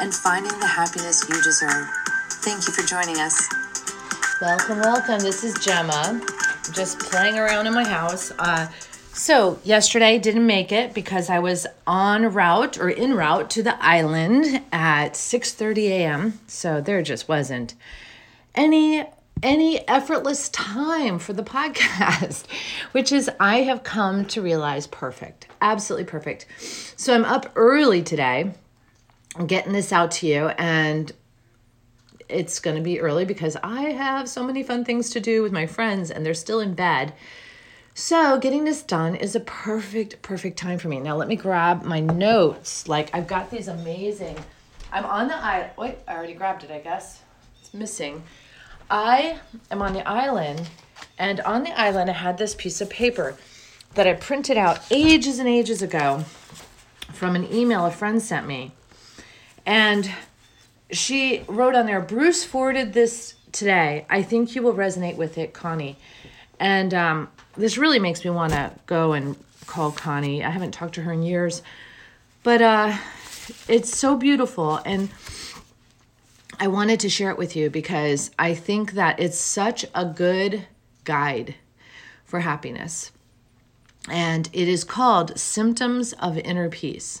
and finding the happiness you deserve. Thank you for joining us. Welcome, welcome. This is Gemma. Just playing around in my house. Uh, so yesterday didn't make it because I was on route or in route to the island at 6:30 a.m. So there just wasn't any any effortless time for the podcast, which is I have come to realize perfect. Absolutely perfect. So I'm up early today Getting this out to you and it's going to be early because I have so many fun things to do with my friends and they're still in bed. So, getting this done is a perfect, perfect time for me. Now, let me grab my notes. Like, I've got these amazing. I'm on the island. Wait, I already grabbed it, I guess. It's missing. I am on the island, and on the island, I had this piece of paper that I printed out ages and ages ago from an email a friend sent me. And she wrote on there, Bruce forwarded this today. I think you will resonate with it, Connie. And um, this really makes me want to go and call Connie. I haven't talked to her in years, but uh, it's so beautiful. And I wanted to share it with you because I think that it's such a good guide for happiness. And it is called Symptoms of Inner Peace.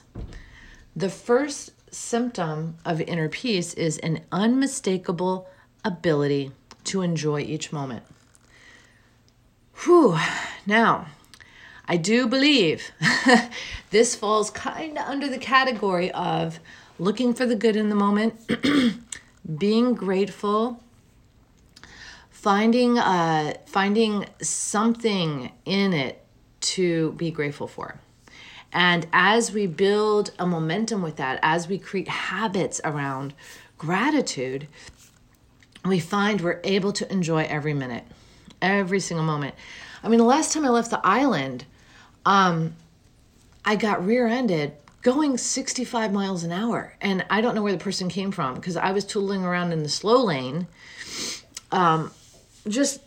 The first symptom of inner peace is an unmistakable ability to enjoy each moment. Whew. Now, I do believe this falls kind of under the category of looking for the good in the moment, being grateful, finding uh, finding something in it to be grateful for. And as we build a momentum with that, as we create habits around gratitude, we find we're able to enjoy every minute, every single moment. I mean, the last time I left the island, um, I got rear ended going 65 miles an hour. And I don't know where the person came from because I was tooling around in the slow lane. Um, just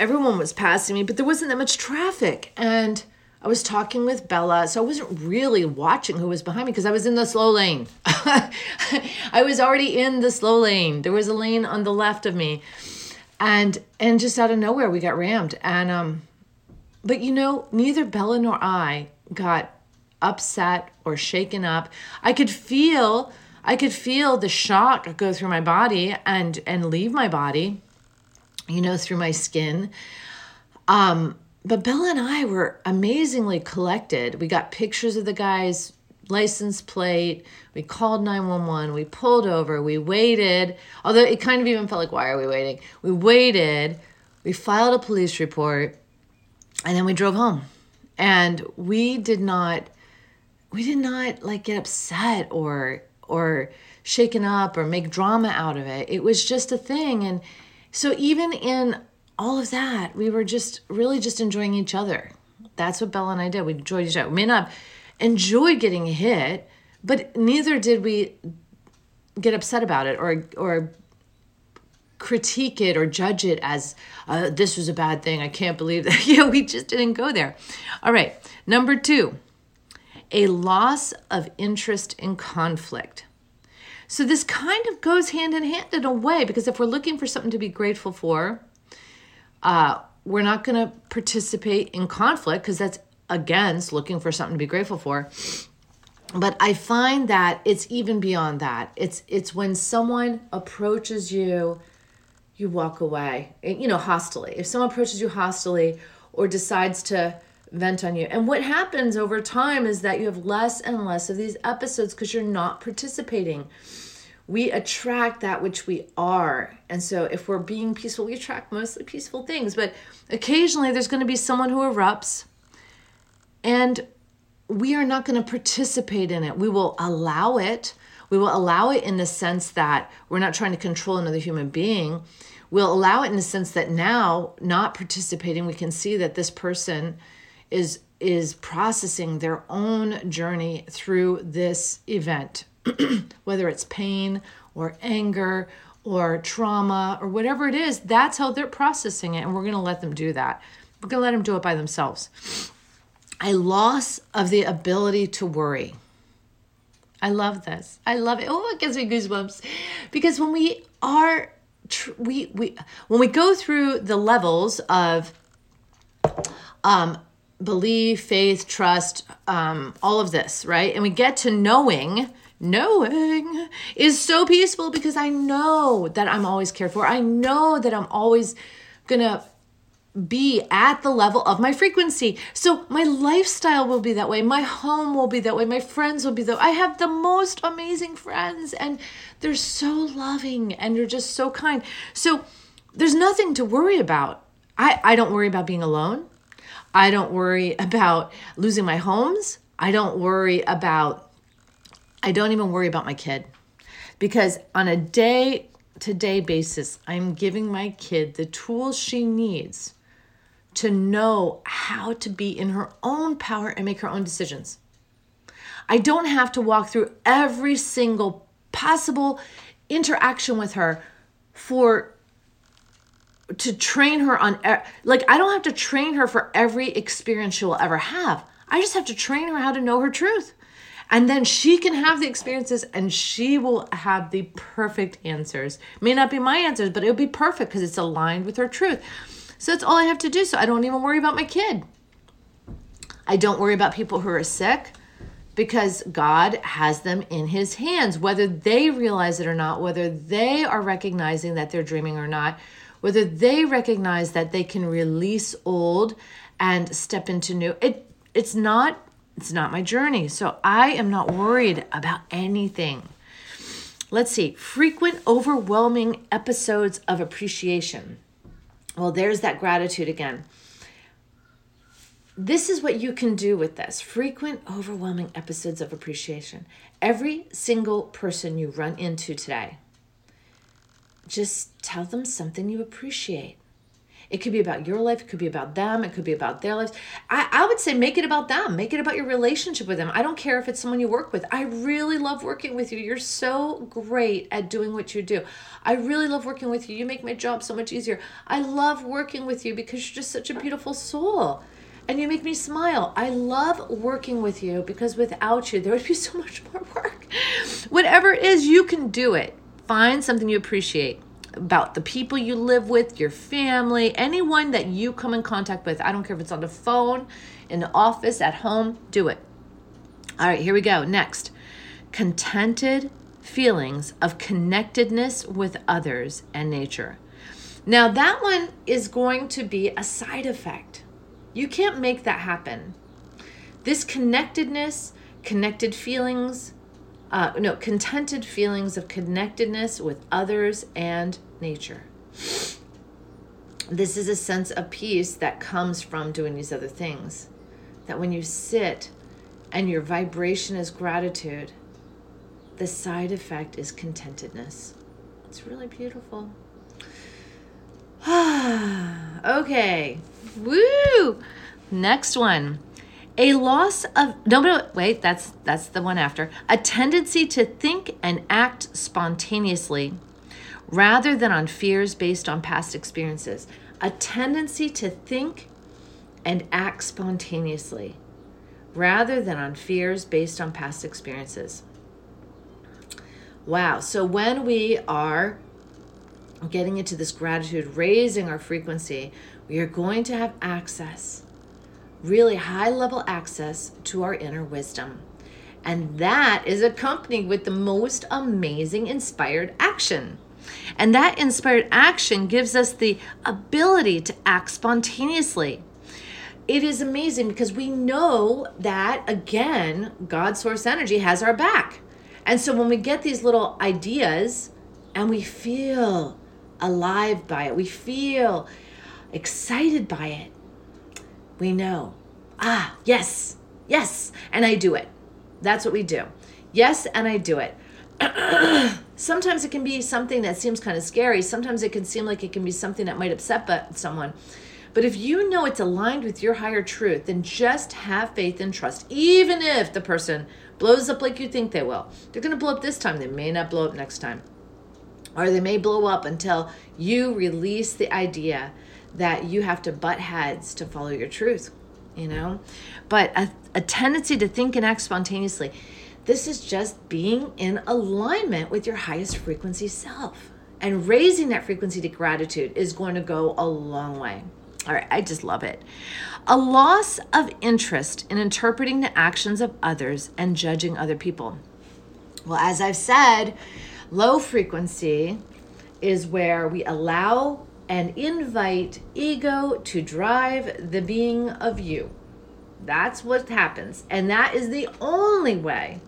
everyone was passing me, but there wasn't that much traffic. And I was talking with Bella, so I wasn't really watching who was behind me because I was in the slow lane. I was already in the slow lane. There was a lane on the left of me. And and just out of nowhere we got rammed. And um but you know, neither Bella nor I got upset or shaken up. I could feel I could feel the shock go through my body and and leave my body, you know, through my skin. Um but Bella and I were amazingly collected. We got pictures of the guy's license plate. We called 911. We pulled over. We waited. Although it kind of even felt like, why are we waiting? We waited. We filed a police report. And then we drove home. And we did not, we did not like get upset or, or shaken up or make drama out of it. It was just a thing. And so even in all of that, we were just really just enjoying each other. That's what Bella and I did. We enjoyed each other. We may not enjoy getting hit, but neither did we get upset about it or or critique it or judge it as uh, this was a bad thing. I can't believe that. yeah, we just didn't go there. All right, number two, a loss of interest in conflict. So this kind of goes hand in hand in a way because if we're looking for something to be grateful for, uh, we're not going to participate in conflict because that's against looking for something to be grateful for. But I find that it's even beyond that. It's it's when someone approaches you, you walk away. You know, hostily. If someone approaches you hostily or decides to vent on you. And what happens over time is that you have less and less of these episodes because you're not participating we attract that which we are. And so if we're being peaceful, we attract mostly peaceful things. But occasionally there's going to be someone who erupts and we are not going to participate in it. We will allow it. We will allow it in the sense that we're not trying to control another human being. We'll allow it in the sense that now, not participating, we can see that this person is is processing their own journey through this event, whether it's pain or anger or trauma or whatever it is, that's how they're processing it. And we're going to let them do that. We're going to let them do it by themselves. A loss of the ability to worry. I love this. I love it. Oh, it gives me goosebumps. Because when we are, we, we, when we go through the levels of, um, belief, faith, trust, um, all of this, right? And we get to knowing, knowing is so peaceful because I know that I'm always cared for. I know that I'm always gonna be at the level of my frequency. So my lifestyle will be that way. My home will be that way. My friends will be that way. I have the most amazing friends and they're so loving and they're just so kind. So there's nothing to worry about. I, I don't worry about being alone. I don't worry about losing my homes. I don't worry about, I don't even worry about my kid because on a day to day basis, I'm giving my kid the tools she needs to know how to be in her own power and make her own decisions. I don't have to walk through every single possible interaction with her for to train her on like I don't have to train her for every experience she will ever have. I just have to train her how to know her truth. And then she can have the experiences and she will have the perfect answers. May not be my answers, but it'll be perfect because it's aligned with her truth. So that's all I have to do. So I don't even worry about my kid. I don't worry about people who are sick because God has them in his hands, whether they realize it or not, whether they are recognizing that they're dreaming or not whether they recognize that they can release old and step into new. It it's not it's not my journey. So I am not worried about anything. Let's see. Frequent overwhelming episodes of appreciation. Well, there's that gratitude again. This is what you can do with this frequent, overwhelming episodes of appreciation. Every single person you run into today, just tell them something you appreciate. It could be about your life, it could be about them, it could be about their lives. I, I would say make it about them, make it about your relationship with them. I don't care if it's someone you work with. I really love working with you. You're so great at doing what you do. I really love working with you. You make my job so much easier. I love working with you because you're just such a beautiful soul and you make me smile. I love working with you because without you, there would be so much more work. Whatever it is, you can do it. Find something you appreciate about the people you live with, your family, anyone that you come in contact with. I don't care if it's on the phone, in the office, at home, do it. All right, here we go. Next, contented feelings of connectedness with others and nature. Now, that one is going to be a side effect. You can't make that happen. This connectedness, connected feelings, uh, no, contented feelings of connectedness with others and nature. This is a sense of peace that comes from doing these other things. That when you sit and your vibration is gratitude, the side effect is contentedness. It's really beautiful. okay. Woo! Next one a loss of no no wait that's that's the one after. A tendency to think and act spontaneously rather than on fears based on past experiences. A tendency to think and act spontaneously rather than on fears based on past experiences. Wow so when we are getting into this gratitude raising our frequency we are going to have access really high level access to our inner wisdom. And that is accompanied with the most amazing inspired action. And that inspired action gives us the ability to act spontaneously. It is amazing because we know that, again, God source energy has our back. And so when we get these little ideas and we feel alive by it, we feel excited by it, we know, ah, yes, yes, and I do it. That's what we do. Yes, and I do it. sometimes it can be something that seems kind of scary. Sometimes it can seem like it can be something that might upset someone. But if you know it's aligned with your higher truth, then just have faith and trust. Even if the person blows up like you think they will, they're going to blow up this time. They may not blow up next time. Or they may blow up until you release the idea that you have to butt heads to follow your truth, you know? But a, a tendency to think and act spontaneously this is just being in alignment with your highest frequency self. And raising that frequency to gratitude is going to go a long way. All right, I just love it. A loss of interest in interpreting the actions of others and judging other people. Well, as I've said, low frequency is where we allow and invite ego to drive the being of you. That's what happens. And that is the only way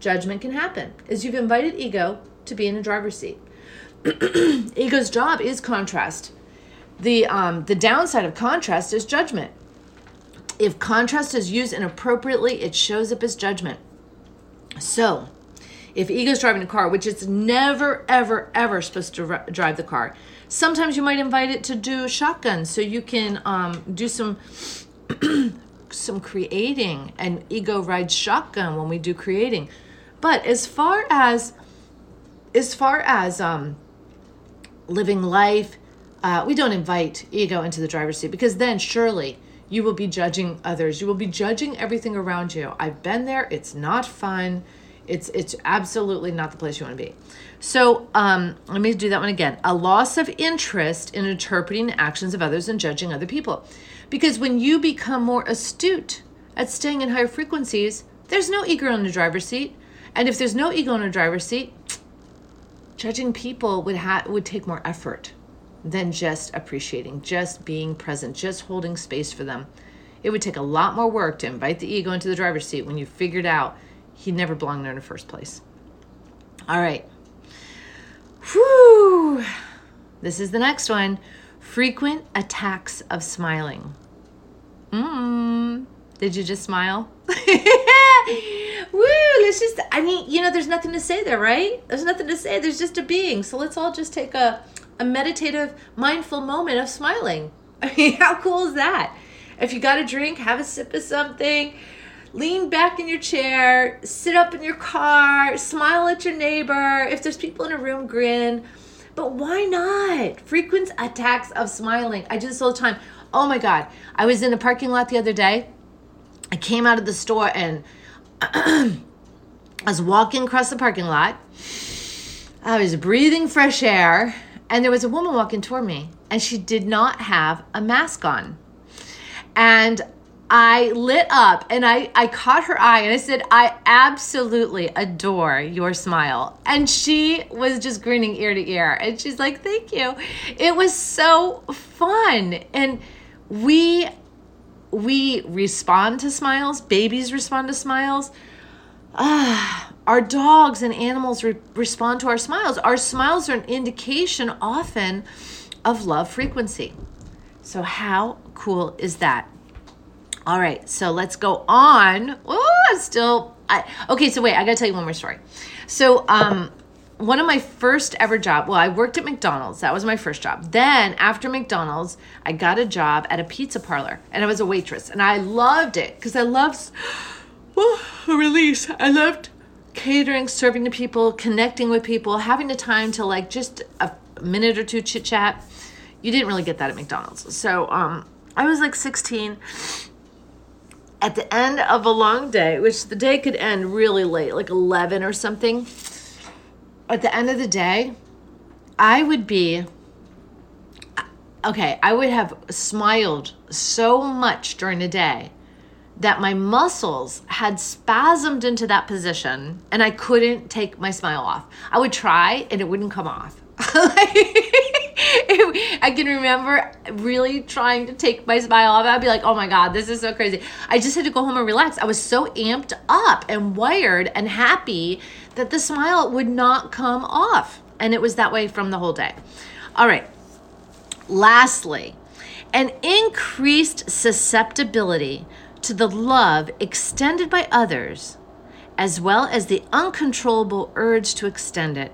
judgment can happen is you've invited ego to be in the driver's seat. Ego's job is contrast. The um, the downside of contrast is judgment. If contrast is used inappropriately, it shows up as judgment. So, if ego's driving a car, which it's never, ever, ever supposed to r- drive the car, sometimes you might invite it to do shotgun so you can um, do some some creating. And ego rides shotgun when we do creating. But as far as as far as um, living life, uh, we don't invite ego into the driver's seat because then surely you will be judging others. You will be judging everything around you. I've been there. It's not fun. It's it's absolutely not the place you want to be. So um, let me do that one again. A loss of interest in interpreting actions of others and judging other people, because when you become more astute at staying in higher frequencies, there's no ego in the driver's seat. And if there's no ego in a driver's seat, judging people would ha- would take more effort than just appreciating, just being present, just holding space for them. It would take a lot more work to invite the ego into the driver's seat when you figured out he never belonged there in the first place. All right. Whew. This is the next one. Frequent attacks of smiling. Mmm. Did you just smile? Woo, let's just, I mean, you know, there's nothing to say there, right? There's nothing to say. There's just a being. So let's all just take a, a meditative, mindful moment of smiling. I mean, how cool is that? If you got a drink, have a sip of something, lean back in your chair, sit up in your car, smile at your neighbor. If there's people in a room, grin. But why not? Frequent attacks of smiling. I do this all the time. Oh my God. I was in a parking lot the other day. I came out of the store and I was walking across the parking lot. I was breathing fresh air, and there was a woman walking toward me, and she did not have a mask on. And I lit up and I, I caught her eye and I said, I absolutely adore your smile. And she was just grinning ear to ear. And she's like, Thank you. It was so fun. And we we respond to smiles, babies respond to smiles. Ah, our dogs and animals re- respond to our smiles. Our smiles are an indication often of love frequency. So, how cool is that? All right, so let's go on. Oh, I'm still. I, okay, so wait, I gotta tell you one more story. So, um, one of my first ever job well i worked at mcdonald's that was my first job then after mcdonald's i got a job at a pizza parlor and i was a waitress and i loved it because i loved oh, release i loved catering serving to people connecting with people having the time to like just a minute or two chit chat you didn't really get that at mcdonald's so um i was like 16 at the end of a long day which the day could end really late like 11 or something at the end of the day, I would be okay, I would have smiled so much during the day that my muscles had spasmed into that position and I couldn't take my smile off. I would try and it wouldn't come off. I can remember really trying to take my smile off. I'd be like, oh my God, this is so crazy. I just had to go home and relax. I was so amped up and wired and happy that the smile would not come off. And it was that way from the whole day. All right. Lastly, an increased susceptibility to the love extended by others as well as the uncontrollable urge to extend it.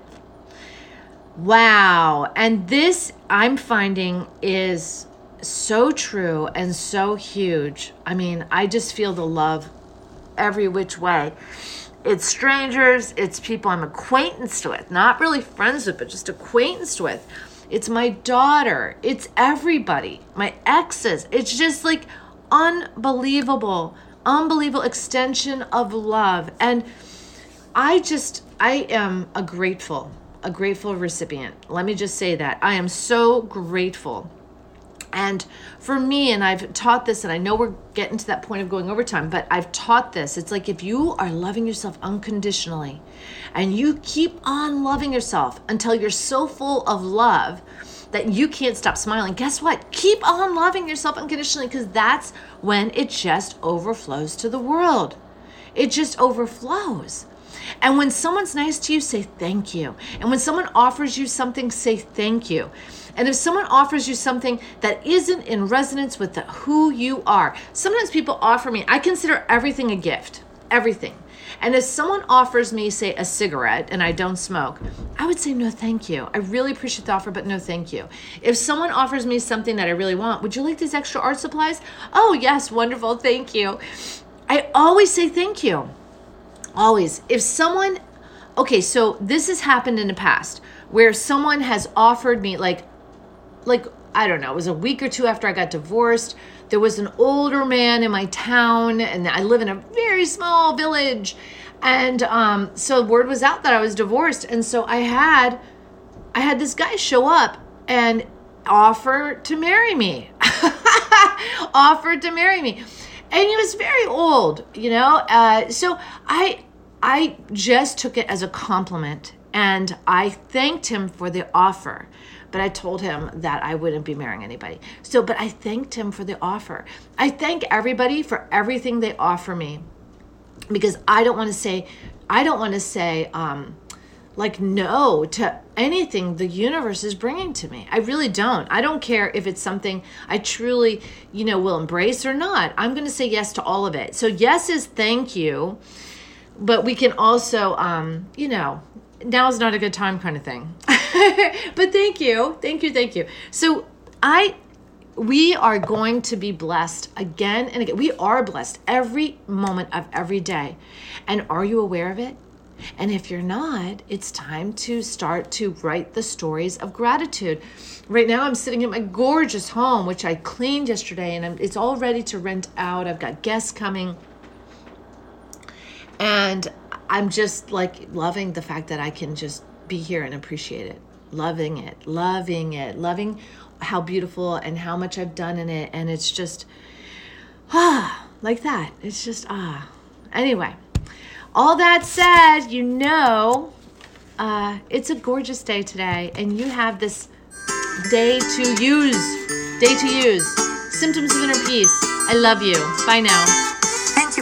Wow. And this I'm finding is so true and so huge. I mean, I just feel the love every which way. It's strangers, it's people I'm acquaintanced with, not really friends with, but just acquaintanced with. It's my daughter, it's everybody, my exes. It's just like unbelievable, unbelievable extension of love. And I just, I am a grateful, a grateful recipient. Let me just say that. I am so grateful and for me, and I've taught this, and I know we're getting to that point of going overtime, but I've taught this. It's like if you are loving yourself unconditionally and you keep on loving yourself until you're so full of love that you can't stop smiling, guess what? Keep on loving yourself unconditionally because that's when it just overflows to the world. It just overflows. And when someone's nice to you, say thank you. And when someone offers you something, say thank you. And if someone offers you something that isn't in resonance with the, who you are, sometimes people offer me, I consider everything a gift, everything. And if someone offers me, say, a cigarette and I don't smoke, I would say, no, thank you. I really appreciate the offer, but no, thank you. If someone offers me something that I really want, would you like these extra art supplies? Oh, yes, wonderful, thank you. I always say thank you. Always. If someone, okay, so this has happened in the past where someone has offered me, like, like I don't know, it was a week or two after I got divorced. There was an older man in my town, and I live in a very small village. And um, so word was out that I was divorced, and so I had, I had this guy show up and offer to marry me, offered to marry me, and he was very old, you know. Uh, so I, I just took it as a compliment, and I thanked him for the offer but I told him that I wouldn't be marrying anybody. So, but I thanked him for the offer. I thank everybody for everything they offer me because I don't want to say, I don't want to say, um, like no to anything the universe is bringing to me. I really don't. I don't care if it's something I truly, you know, will embrace or not. I'm going to say yes to all of it. So yes is thank you, but we can also um, you know, now is not a good time kind of thing. but thank you. Thank you. Thank you. So I we are going to be blessed again and again. We are blessed every moment of every day. And are you aware of it? And if you're not, it's time to start to write the stories of gratitude. Right now, I'm sitting in my gorgeous home, which I cleaned yesterday, and I'm, it's all ready to rent out. I've got guests coming. And I'm just like loving the fact that I can just be here and appreciate it. Loving it, loving it, loving how beautiful and how much I've done in it. And it's just, ah, like that. It's just, ah. Anyway, all that said, you know, uh, it's a gorgeous day today, and you have this day to use. Day to use. Symptoms of inner peace. I love you. Bye now.